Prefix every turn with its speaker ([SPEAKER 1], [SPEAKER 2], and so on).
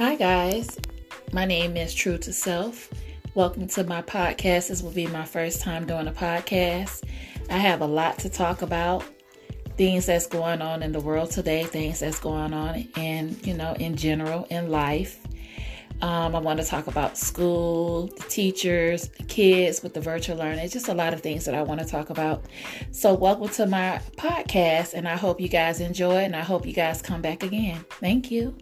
[SPEAKER 1] Hi, guys. My name is True to Self. Welcome to my podcast. This will be my first time doing a podcast. I have a lot to talk about things that's going on in the world today, things that's going on in, you know, in general in life. Um, I want to talk about school, the teachers, the kids with the virtual learning. Just a lot of things that I want to talk about. So, welcome to my podcast, and I hope you guys enjoy it, and I hope you guys come back again. Thank you.